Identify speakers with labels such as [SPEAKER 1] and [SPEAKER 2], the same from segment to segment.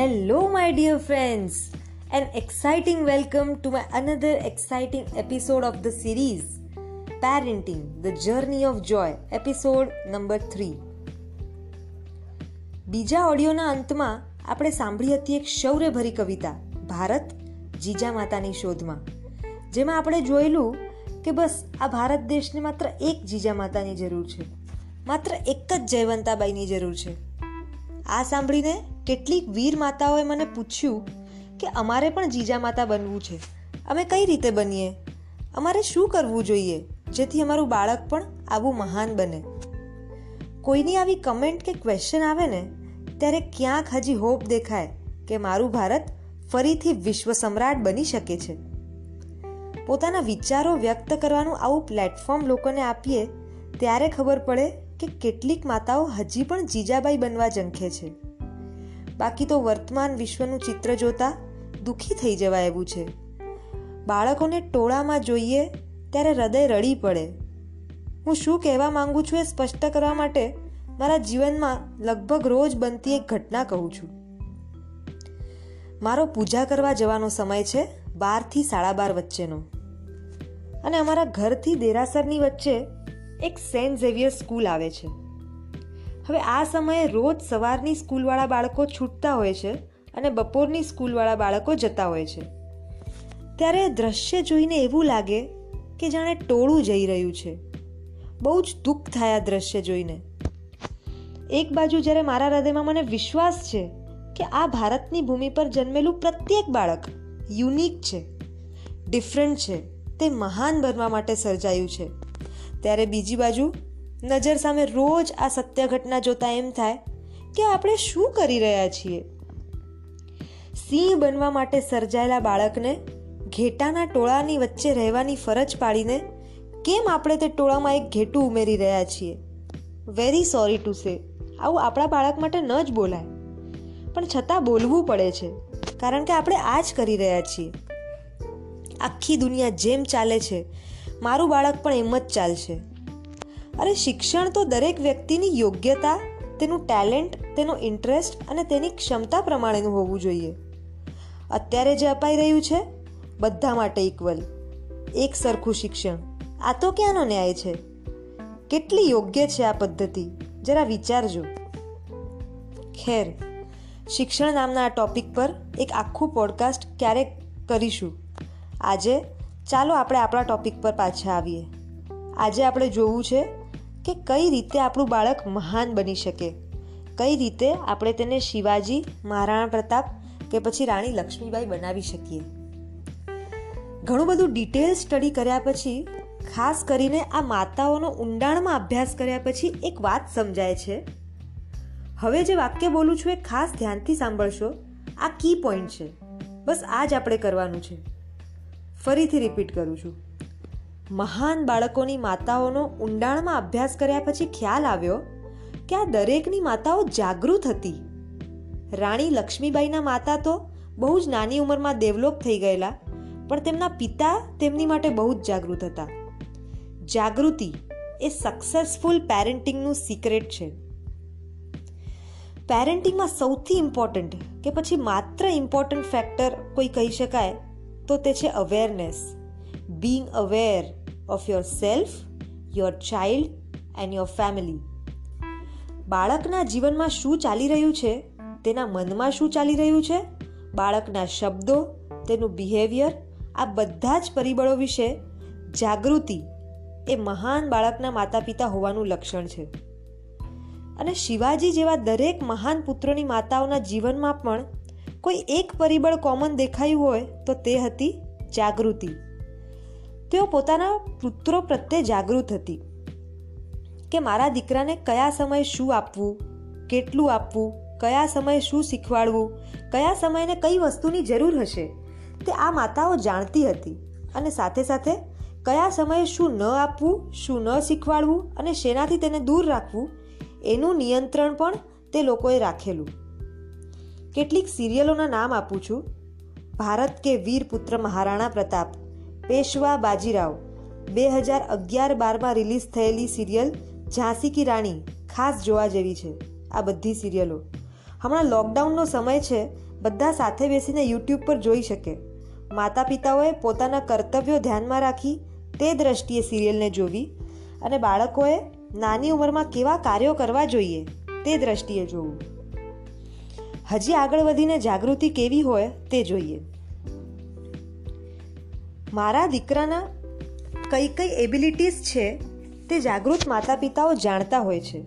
[SPEAKER 1] Hello, my dear friends. An exciting welcome to my another exciting episode of the series Parenting The Journey of Joy, episode number 3. બીજા ઓડિયોના અંતમાં આપણે સાંભળી હતી એક શૌર્યભરી કવિતા ભારત જીજા માતાની શોધમાં જેમાં આપણે જોયેલું કે બસ આ ભારત દેશને માત્ર એક જીજા માતાની જરૂર છે માત્ર એક જ જયવંતાબાઈની જરૂર છે આ સાંભળીને કેટલીક વીર માતાઓએ મને પૂછ્યું કે અમારે પણ જીજા માતા બનવું છે. અમે કઈ રીતે બનીએ? અમારે શું કરવું જોઈએ જેથી અમારું બાળક પણ આવું મહાન બને? કોઈની આવી કમેન્ટ કે ક્વેશ્ચન આવે ને, ત્યારે ક્યાંક હજી હોપ દેખાય કે મારું ભારત ફરીથી વિશ્વ સમ્રાટ બની શકે છે. પોતાના વિચારો વ્યક્ત કરવાનું આવું પ્લેટફોર્મ લોકોને આપીએ, ત્યારે ખબર પડે કે કેટલીક માતાઓ હજી પણ જીજાબાઈ બનવા ઝંખે છે. બાકી તો વર્તમાન વિશ્વનું ચિત્ર જોતા દુઃખી થઈ જવાય એવું છે. બાળકોને ટોળામાં જોઈએ ત્યારે હૃદય રડી પડે. હું શું કહેવા માંગુ છું એ સ્પષ્ટ કરવા માટે મારા જીવનમાં લગભગ રોજ બનતી એક ઘટના કહું છું. મારો પૂજા કરવા જવાનો સમય છે બારથી સાડા બાર વચ્ચેનો. અને અમારા ઘરથી દેરાસરની વચ્ચે એક સેન્ટ ઝેવિયર સ્કૂલ આવે છે. હવે આ સમયે રોજ સવારની સ્કૂલવાળા બાળકો છૂટતા હોય છે અને બપોરની સ્કૂલવાળા બાળકો જતા હોય છે. ત્યારે દ્રશ્ય જોઈને એવું લાગે કે જાણે ટોળું જઈ રહ્યું છે. બહુ જ દુઃખ થાય આ દ્રશ્ય જોઈને. એક બાજુ જ્યારે મારા હૃદયમાં મને વિશ્વાસ છે કે આ ભારતની ભૂમિ પર જન્મેલું પ્રત્યેક બાળક યુનિક છે, ડિફરન્ટ છે, તે મહાન બનવા માટે સર્જાયું છે. ત્યારે બીજી બાજુ નજર સામે રોજ આ સત્ય ઘટના જોતા એમ થાય કે આપણે શું કરી રહ્યા છીએ? સિંહ બનવા માટે સર્જાયેલા બાળકને ઘેટાના ટોળાની વચ્ચે રહેવાની ફરજ પાડીને કેમ આપણે તે ટોળામાં એક ઘેટું ઉમેરી રહ્યા છીએ? વેરી સોરી ટુ સે આવું આપણા બાળક માટે ન જ બોલાય. પણ છતાં બોલવું પડે છે, કારણ કે આપણે આ જ કરી રહ્યા છીએ. આખી દુનિયા જેમ ચાલે છે, મારું બાળક પણ એમ જ ચાલશે. અરે શિક્ષણ તો દરેક વ્યક્તિની યોગ્યતા, તેનું ટેલેન્ટ, તેનો ઇન્ટરેસ્ટ અને તેની ક્ષમતા પ્રમાણેનું હોવું જોઈએ. અત્યારે જે અપાઈ રહ્યું છે, બધા માટે ઇક્વલ એક સરખું શિક્ષણ. આ તો ક્યાંનો ન્યાય છે? કેટલી યોગ્ય છે આ પદ્ધતિ? જરા વિચારજો. ખેર, શિક્ષણ નામના આ ટોપિક પર એક આખું પોડકાસ્ટ ક્યારેક કરીશું. આજે ચાલો આપણે આપણા ટોપિક પર પાછા આવીએ. આજે આપણે જોવું છે કે કઈ રીતે આપણું બાળક મહાન બની શકે? કઈ રીતે આપણે તેને શિવાજી, મહારાણા પ્રતાપ કે પછી રાણી લક્ષ્મીબાઈ બનાવી શકીએ? ઘણું બધું ડિટેલ સ્ટડી કર્યા પછી, ખાસ કરીને આ માતાઓનો ઊંડાણમાં અભ્યાસ કર્યા પછી એક વાત સમજાય છે. હવે જે વાક્ય બોલું છું એ ખાસ ધ્યાનથી સાંભળશો. આ કી પોઈન્ટ છે. બસ આ જ આપણે કરવાનું છે. ફરીથી રિપીટ કરું છું. મહાન બાળકોની માતાઓનો ઊંડાણમાં અભ્યાસ કર્યા પછી ખ્યાલ આવ્યો કે આ દરેકની માતાઓ જાગૃત હતી. રાણી લક્ષ્મીબાઈના માતા તો બહુ જ નાની ઉંમરમાં ડેવલપ થઈ ગયેલા, પણ તેમના પિતા તેમની માટે બહુ જ જાગૃત હતા. જાગૃતિ એ સક્સેસફુલ પેરેન્ટિંગનું સિક્રેટ છે. પેરેન્ટિંગમાં સૌથી ઇમ્પોર્ટન્ટ કે પછી માત્ર ઇમ્પોર્ટન્ટ ફેક્ટર કોઈ કહી શકાય તો તે છે awareness being aware of your self your child and your family બાળકના જીવનમાં શું ચાલી રહ્યું છે? તેના મનમાં શું ચાલી રહ્યું છે? બાળકના શબ્દો, તેનું બિહેવિયર આ બધા જ પરિબળો વિશે જાગૃતિ એ મહાન બાળકના માતા પિતા હોવાનું લક્ષણ છે. અને શિવાજી જેવા દરેક મહાન પુત્રોની માતાઓના જીવનમાં પણ કોઈ એક પરિબળ કોમન દેખાયું હોય તો તે હતી જાગૃતિ. તેઓ પોતાના પુત્રો પ્રત્યે જાગૃત હતી કે મારા દીકરાને કયા સમયે શું આપવું, કેટલું આપવું, કયા સમયે શું શીખવાડવું, કયા સમયને કઈ વસ્તુની જરૂર હશે તે આ માતાઓ જાણતી હતી અને સાથે સાથે કયા સમયે શું ન આપવું, શું ન શીખવાડવું અને શેનાથી તેને દૂર રાખવું એનું નિયંત્રણ પણ તે લોકોએ રાખેલું. કેટલીક સિરિયલોના નામ આપું છું. ભારત કે વીર પુત્ર મહારાણા પ્રતાપ. પેશવા બાજીરાવ, બે હજાર અગિયાર બારમાં રિલીઝ થયેલી સિરિયલ ઝાંસી કી રાણી ખાસ જોવા જેવી છે. આ બધી સિરિયલો. હમણાં લોકડાઉનનો સમય છે, બધા સાથે બેસીને યુટ્યુબ પર જોઈ શકે. માતા પિતાઓએ પોતાના કર્તવ્યો ધ્યાનમાં રાખી તે દ્રષ્ટિએ સિરિયલને જોવી અને બાળકોએ નાની ઉંમરમાં કેવા કાર્યો કરવા જોઈએ તે દ્રષ્ટિએ જોવું. હજી આગળ વધીને જાગૃતિ કેવી હોય તે જોઈએ. મારા દીકરાના કઈ કઈ એબિલિટીઝ છે તે જાગૃત માતા પિતાઓ જાણતા હોય છે.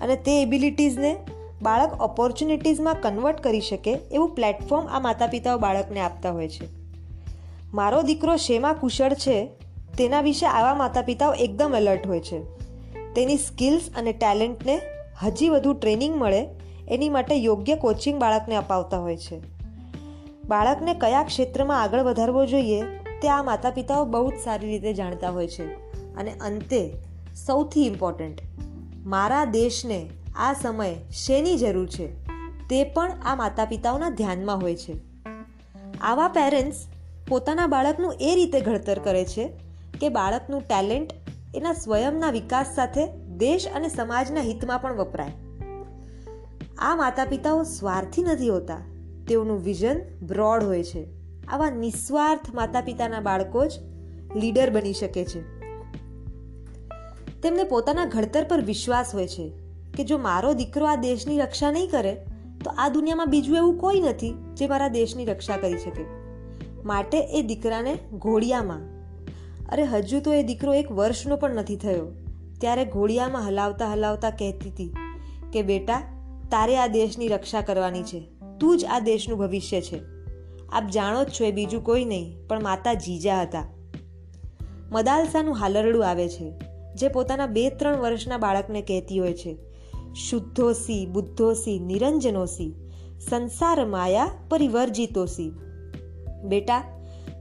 [SPEAKER 1] અને તે એબિલિટીઝને બાળક ઓપોર્ચ્યુનિટીઝમાં કન્વર્ટ કરી શકે એવું પ્લેટફોર્મ આ માતા પિતાઓ બાળકને આપતા હોય છે. મારો દીકરો શેમાં કુશળ છે તેના વિશે આવા માતા પિતાઓ એકદમ એલર્ટ હોય છે. તેની સ્કિલ્સ અને ટેલેન્ટને હજી વધુ ટ્રેનિંગ મળે એની માટે યોગ્ય કોચિંગ બાળકને અપાવતા હોય છે. બાળકને કયા ક્ષેત્રમાં આગળ વધારવો જોઈએ તે આ માતા પિતાઓ બહુ જ સારી રીતે જાણતા હોય છે. અને અંતે, સૌથી ઇમ્પોર્ટન્ટ મારા દેશને આ સમયે શેની જરૂર છે? તે પણ આ માતા પિતાઓના ધ્યાનમાં હોય છે. આવા પેરેન્ટ્સ પોતાના બાળકનું એ રીતે ઘડતર કરે છે કે બાળકનું ટેલેન્ટ એના સ્વયંના વિકાસ સાથે દેશ અને સમાજના હિતમાં પણ વપરાય. આ માતા પિતાઓ સ્વાર્થી નથી હોતા. તેઓનું વિઝન બ્રોડ હોય છે. આવા નિસ્વાર્થ માતા પિતાના બાળકો જ લીડર બની શકે છે. તેમને પોતાના ઘડતર પર વિશ્વાસ હોય છે કે જો મારો દીકરો આ દેશની રક્ષા નહીં કરે, તો આ દુનિયામાં બીજું એવું કોઈ નથી જે મારા દેશની રક્ષા કરી શકે. માટે એ દીકરાને ઘોડિયામાં. અરે હજુ તો એ દીકરો એક વર્ષનો પણ નથી થયો. ત્યારે ઘોડિયામાં હલાવતા હલાવતા કહેતી હતી કે બેટા, તારે આ દેશની રક્ષા કરવાની છે. તું જ આ દેશનું ભવિષ્ય છે. આપ જાણો જ છો એ બીજું કોઈ નહીં, પણ માતા જીજા હતા. મદાલસાનું હાલરડું આવે છે, જે પોતાના બે ત્રણ વર્ષના બાળકને કહેતી હોય છે. શુદ્ધોસી, બુદ્ધોસી, નિરંજનોસી, સંસાર માયા પરિવર્જિતોસી. બેટા,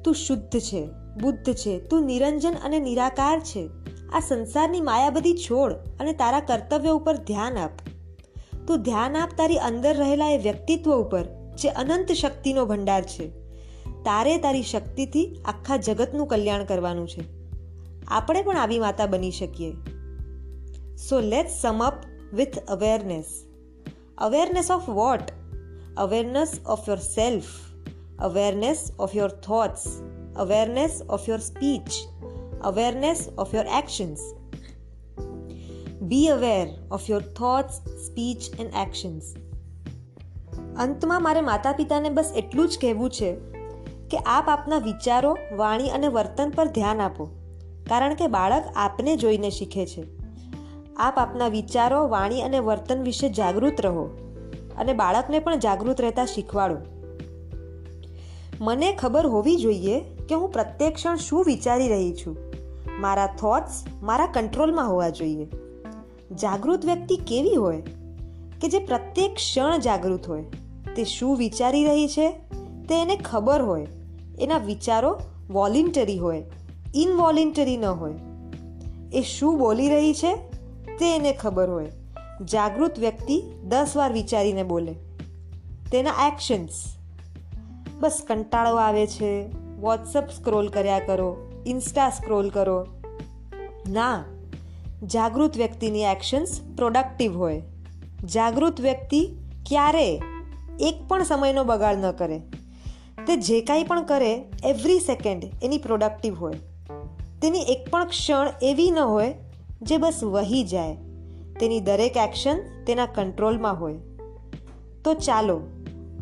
[SPEAKER 1] તું શુદ્ધ છે, બુદ્ધ છે, તું નિરંજન અને નિરાકાર છે. આ સંસારની માયા બધી છોડ અને તારા કર્તવ્ય ઉપર ધ્યાન આપ. તું ધ્યાન આપ તારી અંદર રહેલા એ વ્યક્તિત્વ ઉપર જે અનંત શક્તિનો ભંડાર છે. તારે તારી શક્તિથી આખા જગતનું કલ્યાણ કરવાનું છે. આપણે પણ આવી માતા બની શકીએ. So let sum up with awareness awareness of what awareness of your self awareness of your thoughts awareness of your speech awareness of your actions be aware of your thoughts speech and actions અંતમાં મારે માતા પિતાને બસ એટલું જ કહેવું છે કે આપ આપના વિચારો, વાણી અને વર્તન પર ધ્યાન આપો, કારણ કે બાળક આપને જોઈને શીખે છે. આપ આપના વિચારો, વાણી અને વર્તન વિશે જાગૃત રહો અને બાળકને પણ જાગૃત રહેતા શીખવાડો. મને ખબર હોવી જોઈએ કે હું પ્રત્યેક ક્ષણ શું વિચારી રહી છું. મારા થોટ્સ મારા કંટ્રોલમાં હોવા જોઈએ. જાગૃત વ્યક્તિ કેવી હોય? કે જે પ્રત્યેક ક્ષણ જાગૃત હોય. તે શું વિચારી રહી છે? તે એને ખબર હોય. એના વિચારો વોલિન્ટરી હોય, ઇનવોલિન્ટરી ન હોય. એ શું બોલી રહી છે? તે એને ખબર હોય. જાગૃત વ્યક્તિ દસ વાર વિચારીને બોલે. તેના એક્શન્સ બસ કંટાળો આવે છે. વોટ્સઅપ સ્ક્રોલ કર્યા કરો ઇન્સ્ટા સ્ક્રોલ કરો. ના, જાગૃત વ્યક્તિની એક્શન્સ પ્રોડક્ટિવ હોય. જાગૃત વ્યક્તિ ક્યારે? એક પણ સમયનો બગાડ ન કરે. તે જે કાંઈ પણ કરે એવરી સેકન્ડ એની પ્રોડક્ટિવ હોય. તેની એક પણ ક્ષણ એવી ન હોય જે બસ વહી જાય. તેની દરેક એક્શન તેના કંટ્રોલમાં હોય. તો ચાલો,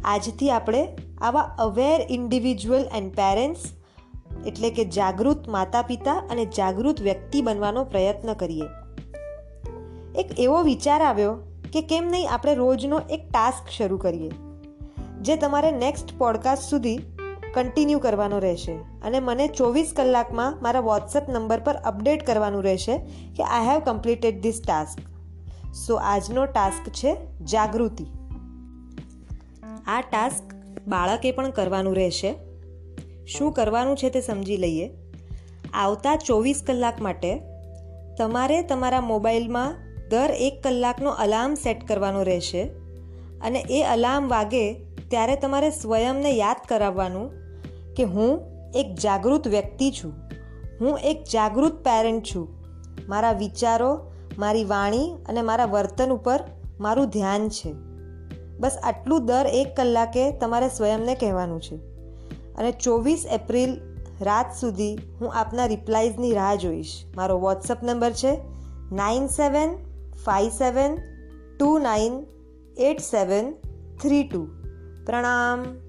[SPEAKER 1] આજથી આપણે આવા અવેર ઇન્ડિવિજ્યુઅલ એન્ડ પેરેન્ટ્સ એટલે કે જાગૃત માતા પિતા અને જાગૃત વ્યક્તિ બનવાનો પ્રયત્ન કરીએ. એક એવો વિચાર આવ્યો કે કેમ નહીં આપણે રોજનો એક ટાસ્ક શરૂ કરીએ. જે તમારે નેક્સ્ટ પોડકાસ્ટ સુધી કન્ટિન્યુ કરવાનો રહેશે. અને મને ચોવીસ કલાકમાં મારા વોટ્સએપ નંબર પર અપડેટ કરવાનું રહેશે કે I have completed this task so આજનો ટાસ્ક છે જાગૃતિ. આ ટાસ્ક બાળકે પણ કરવાનું રહેશે. શું કરવાનું છે તે સમજી લઈએ. આવતા ચોવીસ કલાક માટે તમારે તમારા મોબાઈલમાં દર એક કલાકનો અલાર્મ સેટ કરવાનો રહેશે. અને એ અલાર્મ વાગે ત્યારે તમારે સ્વયંને યાદ કરાવવાનું કે હું એક જાગૃત વ્યક્તિ છું. હું એક જાગૃત પેરેન્ટ છું. મારા વિચારો, મારી વાણી અને મારા વર્તન ઉપર મારું ધ્યાન છે. બસ આટલું દર એક કલાકે તમારે સ્વયંને કહેવાનું છે. અને ચોવીસ એપ્રિલ રાત સુધી હું આપના રિપ્લાયઝની રાહ જોઈશ. મારો વોટ્સઅપ નંબર છે nine seven five seven two nine eight seven three two. પ્રણામ.